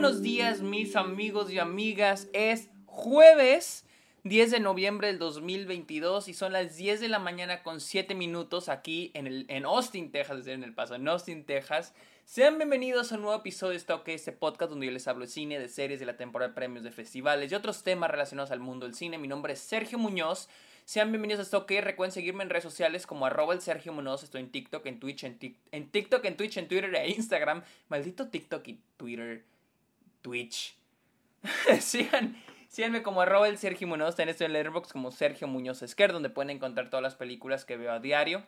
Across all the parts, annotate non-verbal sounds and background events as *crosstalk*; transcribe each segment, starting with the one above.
buenos días mis amigos y amigas. Es jueves 10 de noviembre del 2022 y son las 10 de la mañana con 7 minutos aquí en, el, en Austin, Texas, en el paso, en Austin, Texas. Sean bienvenidos a un nuevo episodio de Stock, este podcast donde yo les hablo de cine, de series, de la temporada de premios, de festivales y otros temas relacionados al mundo del cine. Mi nombre es Sergio Muñoz. Sean bienvenidos a esto que recuerden seguirme en redes sociales como arroba el Sergio Munoz. Estoy en TikTok, en Twitch, en, en TikTok, en Twitch, en Twitter e Instagram. Maldito TikTok y Twitter, Twitch. *laughs* Síganme como arroba Sergio Munoz. También estoy en Letterboxd como Sergio Muñoz Esquer, donde pueden encontrar todas las películas que veo a diario.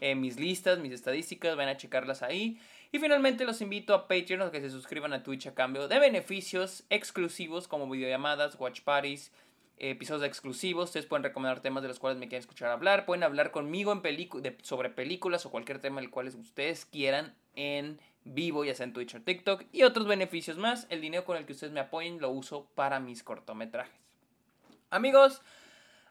Eh, mis listas, mis estadísticas, van a checarlas ahí. Y finalmente los invito a Patreon a que se suscriban a Twitch a cambio de beneficios exclusivos como videollamadas, watch parties, episodios exclusivos. Ustedes pueden recomendar temas de los cuales me quieren escuchar hablar. Pueden hablar conmigo en sobre películas o cualquier tema del cual ustedes quieran en vivo, ya sea en Twitch o TikTok. Y otros beneficios más. El dinero con el que ustedes me apoyen lo uso para mis cortometrajes. Amigos,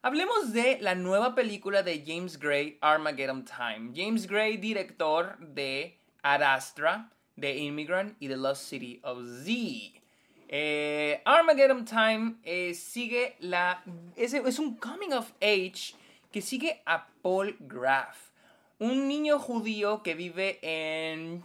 hablemos de la nueva película de James Gray, Armageddon Time. James Gray, director de Adastra, The Immigrant y The Lost City of Z. Eh, Armageddon Time eh, sigue la. Es, es, un coming of age que sigue a Paul Graff, un niño judío que vive en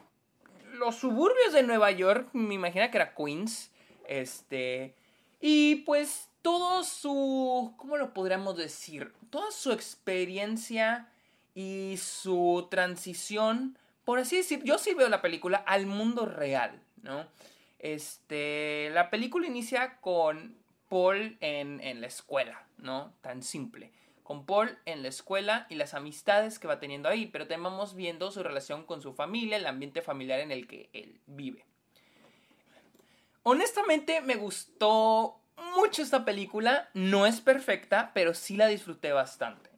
los suburbios de Nueva York, me imagino que era Queens. Este. Y pues todo su. ¿Cómo lo podríamos decir? Toda su experiencia y su transición, por así decir, yo sí veo la película al mundo real, ¿no? Este, la película inicia con Paul en, la escuela, ¿no? Tan simple. Con Paul en la escuela y las amistades que va teniendo ahí, pero también vamos viendo su relación con su familia, el ambiente familiar en el que él vive. Honestamente me gustó mucho esta película, no es perfecta, pero sí la disfruté bastante.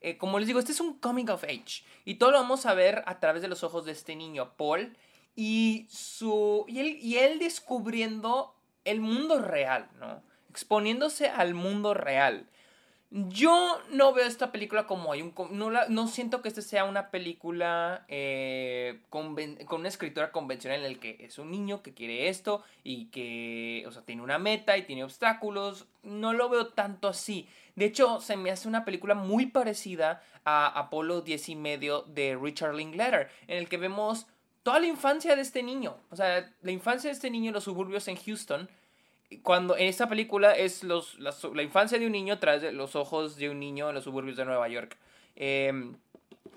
Eh, como les digo, este es un coming of age y todo lo vamos a ver a través de los ojos de este niño, Paul, y, su, y, él, y él descubriendo el mundo real, ¿no? Exponiéndose al mundo real. Yo no veo esta película como hay un... No, no siento que esta sea una película eh, con, con, una escritura convencional en el que es un niño que quiere esto y que, o sea, tiene una meta y tiene obstáculos. No lo veo tanto así. De hecho, se me hace una película muy parecida a Apolo 10 y medio de Richard Linklater, en el que vemos toda la infancia de este niño. O sea, la infancia de este niño en los suburbios en Houston. Cuando en esta película es los, la, infancia de un niño tras los ojos de un niño en los suburbios de Nueva York. Em,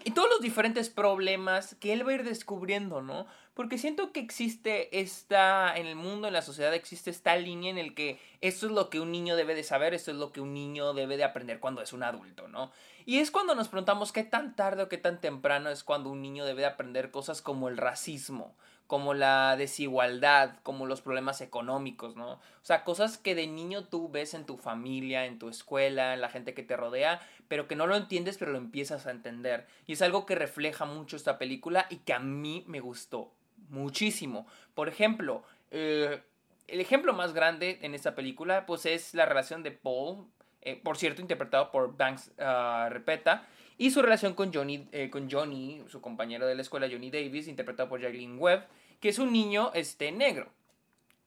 y todos los diferentes problemas que él va a ir descubriendo, ¿no? Porque siento que existe esta, en el mundo, en la sociedad, existe esta línea en el que esto es lo que un niño debe de saber, esto es lo que un niño debe de aprender cuando es un adulto, ¿no? Y es cuando nos preguntamos qué tan tarde o qué tan temprano es cuando un niño debe de aprender cosas como el racismo, como la desigualdad, como los problemas económicos, ¿no? O sea, cosas que de niño tú ves en tu familia, en tu escuela, en la gente que te rodea, pero que no lo entiendes, pero lo empiezas a entender. Y es algo que refleja mucho esta película y que a mí me gustó muchísimo. Por ejemplo, eh, el ejemplo más grande en esta película, pues es la relación de Paul, eh, por cierto, interpretado por Banks uh, Repeta, y su relación con Johnny, eh, con Johnny, su compañero de la escuela, Johnny Davis, interpretado por Jacqueline Webb, que es un niño este, negro.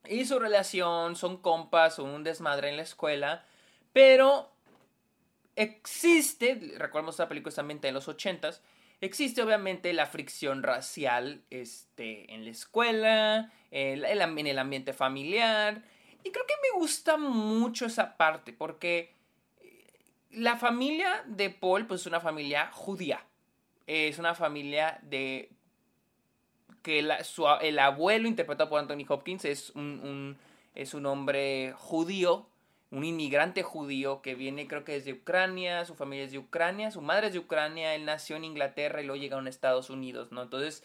Y su relación, son compas, son un desmadre en la escuela, pero existe, recordemos esta película también en los ochentas, existe obviamente la fricción racial este, en la escuela, en el ambiente familiar, y creo que me gusta mucho esa parte, porque la familia de Paul, pues es una familia judía. Es una familia de. que el abuelo, interpretado por Anthony Hopkins, es un, es un hombre judío, un inmigrante judío que viene, creo que es de Ucrania, su familia es de Ucrania, su madre es de Ucrania, él nació en Inglaterra y luego llega a Estados Unidos, ¿no? Entonces,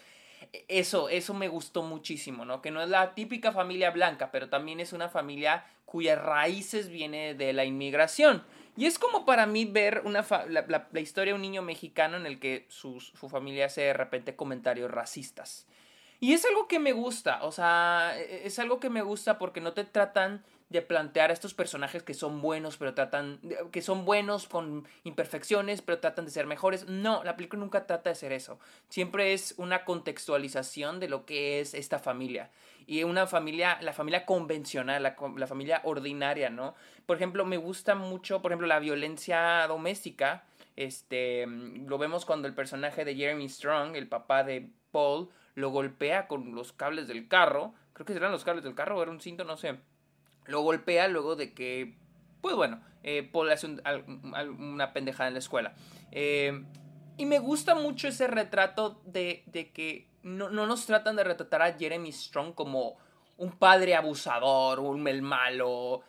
eso, eso me gustó muchísimo, ¿no? Que no es la típica familia blanca, pero también es una familia cuyas raíces viene de la inmigración. Y es como para mí ver una la, historia de un niño mexicano en el que su, familia hace de repente comentarios racistas. Y es algo que me gusta, o sea, e, es algo que me gusta porque no te tratan de plantear a estos personajes que son buenos, pero tratan, que son buenos con imperfecciones, pero tratan de ser mejores. No, la película nunca trata de ser eso. Siempre es una contextualización de lo que es esta familia. Y una familia, la familia convencional, la, familia ordinaria, ¿no? Por ejemplo, me gusta mucho, por ejemplo, la violencia doméstica. Este, lo vemos cuando el personaje de Jeremy Strong, el papá de Paul, lo golpea con los cables del carro. Creo que serán los cables del carro o era un cinto, no sé lo golpea luego de que, pues bueno, eh, Paul hace una pendejada en la escuela. Eh, y me gusta mucho ese retrato de, de que no, no, nos tratan de retratar a Jeremy Strong como un padre abusador, un el malo,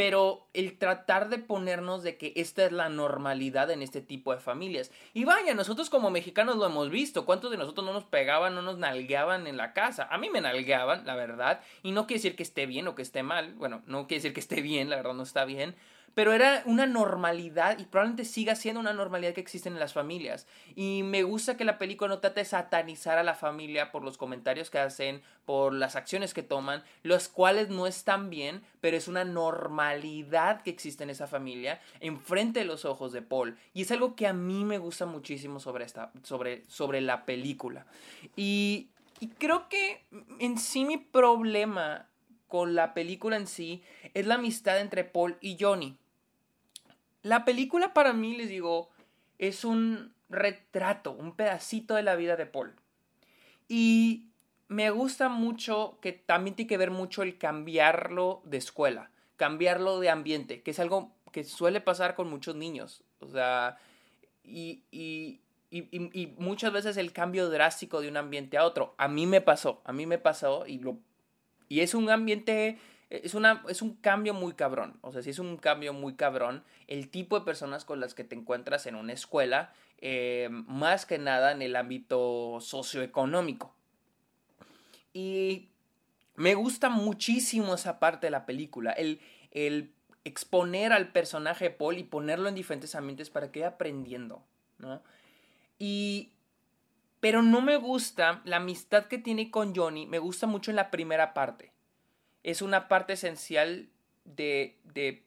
pero el tratar de ponernos de que esta es la normalidad en este tipo de familias. Y vaya, nosotros como mexicanos lo hemos visto. ¿Cuántos de nosotros no nos pegaban, no nos nalgueaban en la casa? A mí me nalgueaban, la verdad. Y no quiere decir que esté bien o que esté mal. Bueno, no quiere decir que esté bien, la verdad no está bien pero era una normalidad y probablemente siga siendo una normalidad que existe en las familias. Y me gusta que la película no trate de satanizar a la familia por los comentarios que hacen, por las acciones que toman, los cuales no están bien, pero es una normalidad que existe en esa familia enfrente de los ojos de Paul. Y es algo que a mí me gusta muchísimo sobre, esta, sobre, sobre la película. Y, y creo que en sí mi problema con la película en sí es la amistad entre Paul y Johnny. La película para mí, les digo, es un retrato, un pedacito de la vida de Paul. Y me gusta mucho que también tiene que ver mucho el cambiarlo de escuela, cambiarlo de ambiente, que es algo que suele pasar con muchos niños. O sea, y, y, y, y, muchas veces el cambio drástico de un ambiente a otro. A mí me pasó, a mí me pasó y lo y es un ambiente, es, una, es un cambio muy cabrón. O sea, sí es un cambio muy cabrón el tipo de personas con las que te encuentras en una escuela, eh, más que nada en el ámbito socioeconómico. Y me gusta muchísimo esa parte de la película, el, el exponer al personaje Paul y ponerlo en diferentes ambientes para que vaya aprendiendo, ¿no? Y pero no me gusta la amistad que tiene con Johnny, me gusta mucho en la primera parte. Es una parte esencial de, de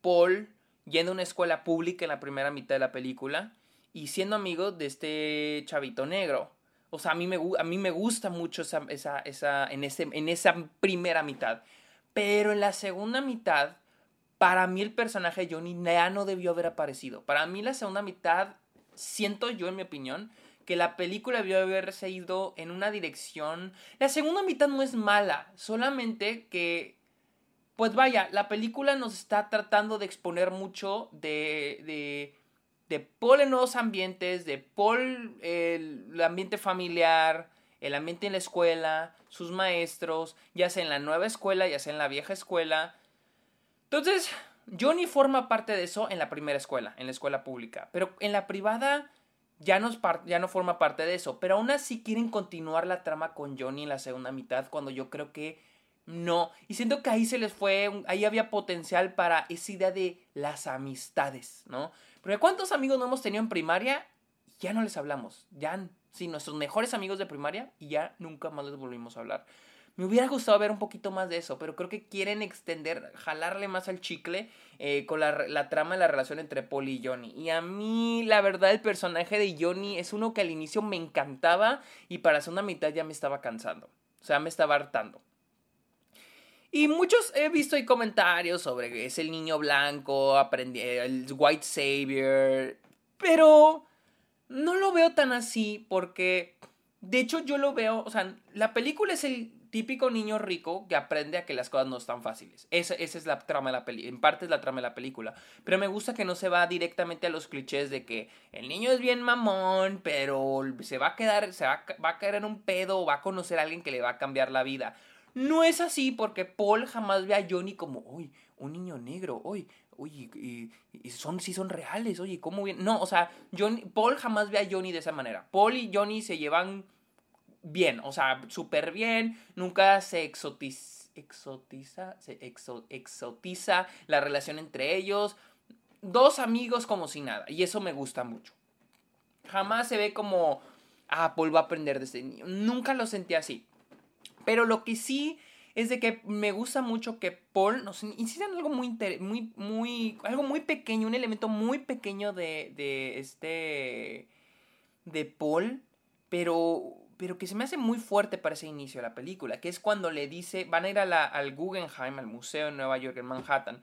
Paul yendo a una escuela pública en la primera mitad de la película y siendo amigo de este chavito negro. O sea, a mí me, a mí me gusta mucho esa, esa, esa, en, ese, en esa primera mitad. Pero en la segunda mitad, para mí el personaje Johnny ya no debió haber aparecido. Para mí la segunda mitad, siento yo en mi opinión, que la película debió haberse ido en una dirección. La segunda mitad no es mala, solamente que, pues vaya, la película nos está tratando de exponer mucho de, de, de Paul en nuevos ambientes, de Paul, el, ambiente familiar, el ambiente en la escuela, sus maestros, ya sea en la nueva escuela, ya sea en la vieja escuela. Entonces, Johnny forma parte de eso en la primera escuela, en la escuela pública, pero en la privada ya no, ya no forma parte de eso. Pero aún así quieren continuar la trama con Johnny en la segunda mitad cuando yo creo que no. Y siento que ahí se les fue, ahí había potencial para esa idea de las amistades, ¿no? Porque ¿cuántos amigos no hemos tenido en primaria? Ya no les hablamos. Ya, sí, nuestros mejores amigos de primaria y ya nunca más les volvimos a hablar. Me hubiera gustado ver un poquito más de eso, pero creo que quieren extender, jalarle más al chicle eh, con la, trama de la relación entre Paul y Johnny. Y a mí, la verdad, el personaje de Johnny es uno que al inicio me encantaba y para una mitad ya me estaba cansando. O sea, me estaba hartando. Y muchos he visto ahí comentarios sobre que es el niño blanco, aprendí, el white savior, pero no lo veo tan así porque, de hecho, yo lo veo, o sea, la película es el típico niño rico que aprende a que las cosas no están fáciles. Esa, esa es la trama de la película. En parte es la trama de la película. Pero me gusta que no se va directamente a los clichés de que el niño es bien mamón, pero se va a quedar, se va, va a caer en un pedo o va a conocer a alguien que le va a cambiar la vida. No es así porque Paul jamás ve a Johnny como, uy, un niño negro, uy, uy, y, son, sí son reales, oye, ¿cómo bien? No, o sea, Johnny, Paul jamás ve a Johnny de esa manera. Paul y Johnny se llevan bien, o sea, súper bien, nunca se exotiza, se exotiza la relación entre ellos, dos amigos como si nada, y eso me gusta mucho. Jamás se ve como, ah, Paul va a aprender de este niño, nunca lo sentí así. Pero lo que sí es de que me gusta mucho que Paul nos en algo muy, muy, muy, algo muy pequeño, un elemento muy pequeño de, de este, de Paul, pero, pero que se me hace muy fuerte para ese inicio de la película, que es cuando le dice, van a ir al Guggenheim, al museo en Nueva York, en Manhattan,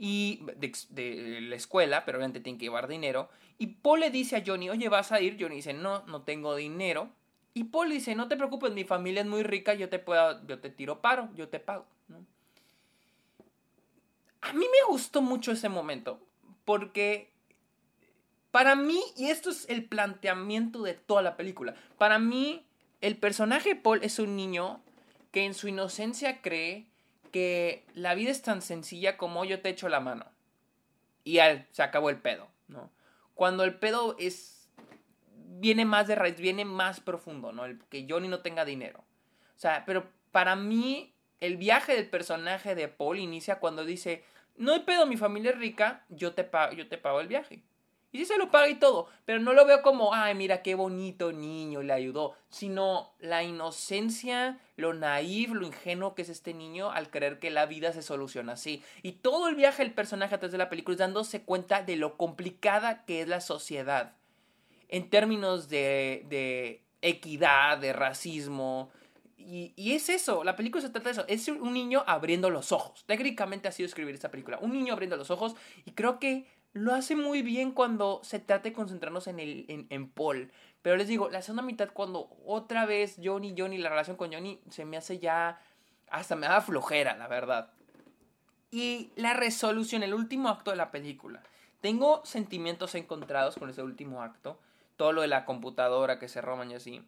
y de, de, la escuela, pero obviamente tienen que llevar dinero, y Paul le dice a Johnny, oye, ¿vas a ir? Johnny dice, no, no tengo dinero, y Paul dice, no te preocupes, mi familia es muy rica, yo te puedo, yo te tiro paro, yo te pago. A mí me gustó mucho ese momento, porque para mí, y esto es el planteamiento de toda la película, para mí el personaje Paul es un niño que en su inocencia cree que la vida es tan sencilla como yo te echo la mano. Y al, se acabó el pedo, ¿no? Cuando el pedo es viene más de raíz, viene más profundo, ¿no? El que Johnny no tenga dinero. O sea, pero para mí, el viaje del personaje de Paul inicia cuando dice, no hay pedo, mi familia es rica, yo te, pago, yo te pago el viaje. Y sí se lo paga y todo, pero no lo veo como, ay, mira qué bonito niño, le ayudó, sino la inocencia, lo naif, lo ingenuo que es este niño al creer que la vida se soluciona así. Y todo el viaje del personaje a través de la película es dándose cuenta de lo complicada que es la sociedad en términos de, equidad, de racismo. Y, es eso, la película se trata de eso. Es un niño abriendo los ojos. Técnicamente ha sido escribir esta película. Un niño abriendo los ojos. Y creo que lo hace muy bien cuando se trata de concentrarnos en, el, en, Paul. Pero les digo, la segunda mitad, cuando otra vez Johnny, Johnny, la relación con Johnny se me hace ya. Hasta me da flojera, la verdad. Y la resolución, el último acto de la película. Tengo sentimientos encontrados con ese último acto todo lo de la computadora que se roban y así.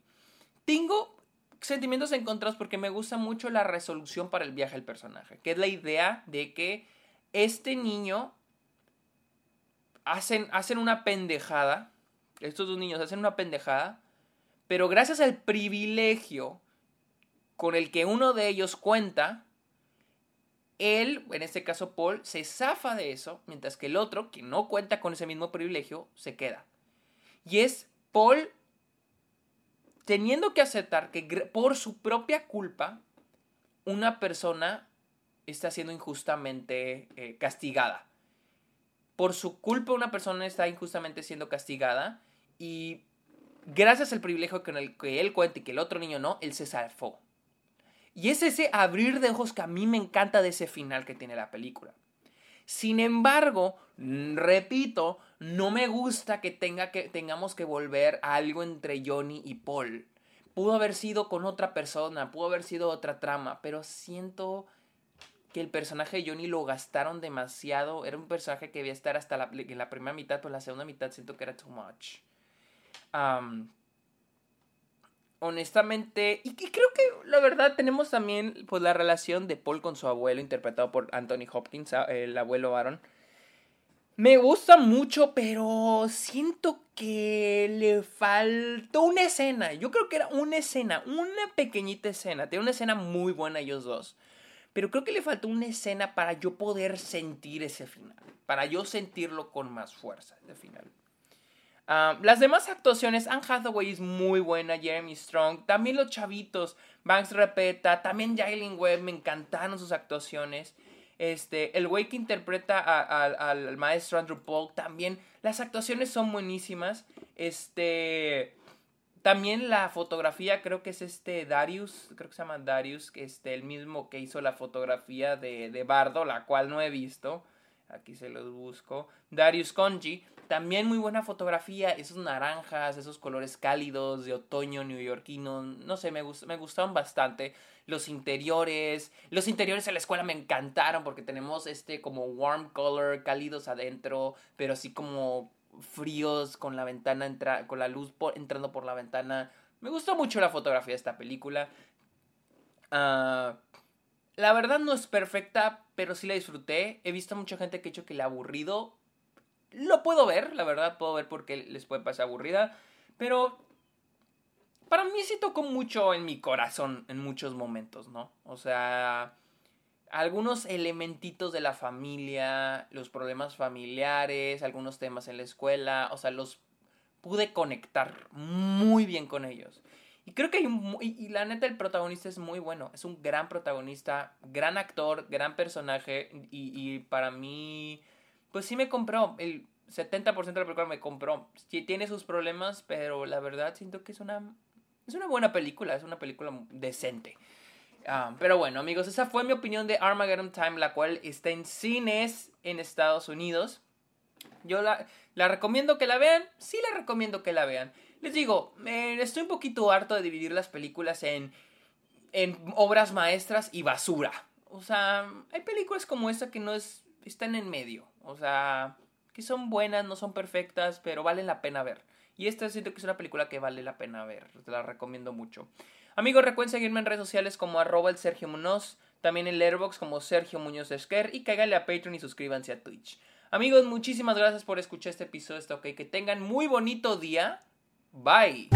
Tengo sentimientos encontrados porque me gusta mucho la resolución para el viaje del personaje, que es la idea de que este niño hacen, hacen una pendejada, estos dos niños hacen una pendejada, pero gracias al privilegio con el que uno de ellos cuenta, él, en este caso Paul, se zafa de eso, mientras que el otro, que no cuenta con ese mismo privilegio, se queda. Y es Paul teniendo que aceptar que por su propia culpa una persona está siendo injustamente eh, castigada. Por su culpa una persona está injustamente siendo castigada y gracias al privilegio con el que él cuenta y que el otro niño no, él se salvó. Y es ese abrir de ojos que a mí me encanta de ese final que tiene la película. Sin embargo, repito, no me gusta que, tenga que tengamos que volver a algo entre Johnny y Paul. Pudo haber sido con otra persona, pudo haber sido otra trama, pero siento que el personaje de Johnny lo gastaron demasiado. Era un personaje que debía estar hasta la, primera mitad, pero la segunda mitad siento que era too much honestamente, y, creo que la verdad tenemos también pues la relación de Paul con su abuelo, interpretado por Anthony Hopkins, el abuelo Aaron. Me gusta mucho, pero siento que le faltó una escena. Yo creo que era una escena, una pequeñita escena. Tiene una escena muy buena ellos dos. Pero creo que le faltó una escena para yo poder sentir ese final. Para yo sentirlo con más fuerza, ese final. Ah, las demás actuaciones, Anne Hathaway es muy buena, Jeremy Strong, también los chavitos, Banks repeta, también Jalen Webb, me encantaron sus actuaciones. Este, el güey que interpreta al maestro Andrew Paul, también las actuaciones son buenísimas. Este, también la fotografía, creo que es este Darius, creo que se llama Darius, este, el mismo que hizo la fotografía de, de Bardo, la cual no he visto. Aquí se los busco. Darius Conji. También muy buena fotografía, esos naranjas, esos colores cálidos de otoño neoyorquino, no sé, me, me gustaron bastante. Los interiores, los interiores de la escuela me encantaron porque tenemos este como warm color, cálidos adentro, pero así como fríos con la ventana, entra con la luz entrando por la ventana. Me gustó mucho la fotografía de esta película. Ah, la verdad no es perfecta, pero sí la disfruté. He visto mucha gente que ha dicho que le ha aburrido. Lo puedo ver, la verdad, puedo ver por qué les puede pasar aburrida. Pero para mí sí tocó mucho en mi corazón en muchos momentos, ¿no? O sea, algunos elementitos de la familia, los problemas familiares, algunos temas en la escuela, o sea, los pude conectar muy bien con ellos. Y creo que hay un... Y, la neta el protagonista es muy bueno. Es un gran protagonista, gran actor, gran personaje. Y, para mí, pues sí me compró. El 70% de la película me compró. Tiene sus problemas, pero la verdad siento que es una... Es una buena película, es una película decente. Ah, pero bueno, amigos, esa fue mi opinión de Armageddon Time, la cual está en cines en Estados Unidos. Yo la, la recomiendo que la vean, sí la recomiendo que la vean. Les digo, estoy un poquito harto de dividir las películas en, en obras maestras y basura. O sea, hay películas como esta que no es, están en medio. O sea, que son buenas, no son perfectas, pero valen la pena ver. Y esta siento que es una película que vale la pena ver. Te la recomiendo mucho. Amigos, recuerden seguirme en redes sociales como arroba el Sergio Munoz, también en Letterboxd como Sergio Muñoz Esquer y cáigale a Patreon y suscríbanse a Twitch. Amigos, muchísimas gracias por escuchar este episodio. Está ok. Que tengan muy bonito día. Bye.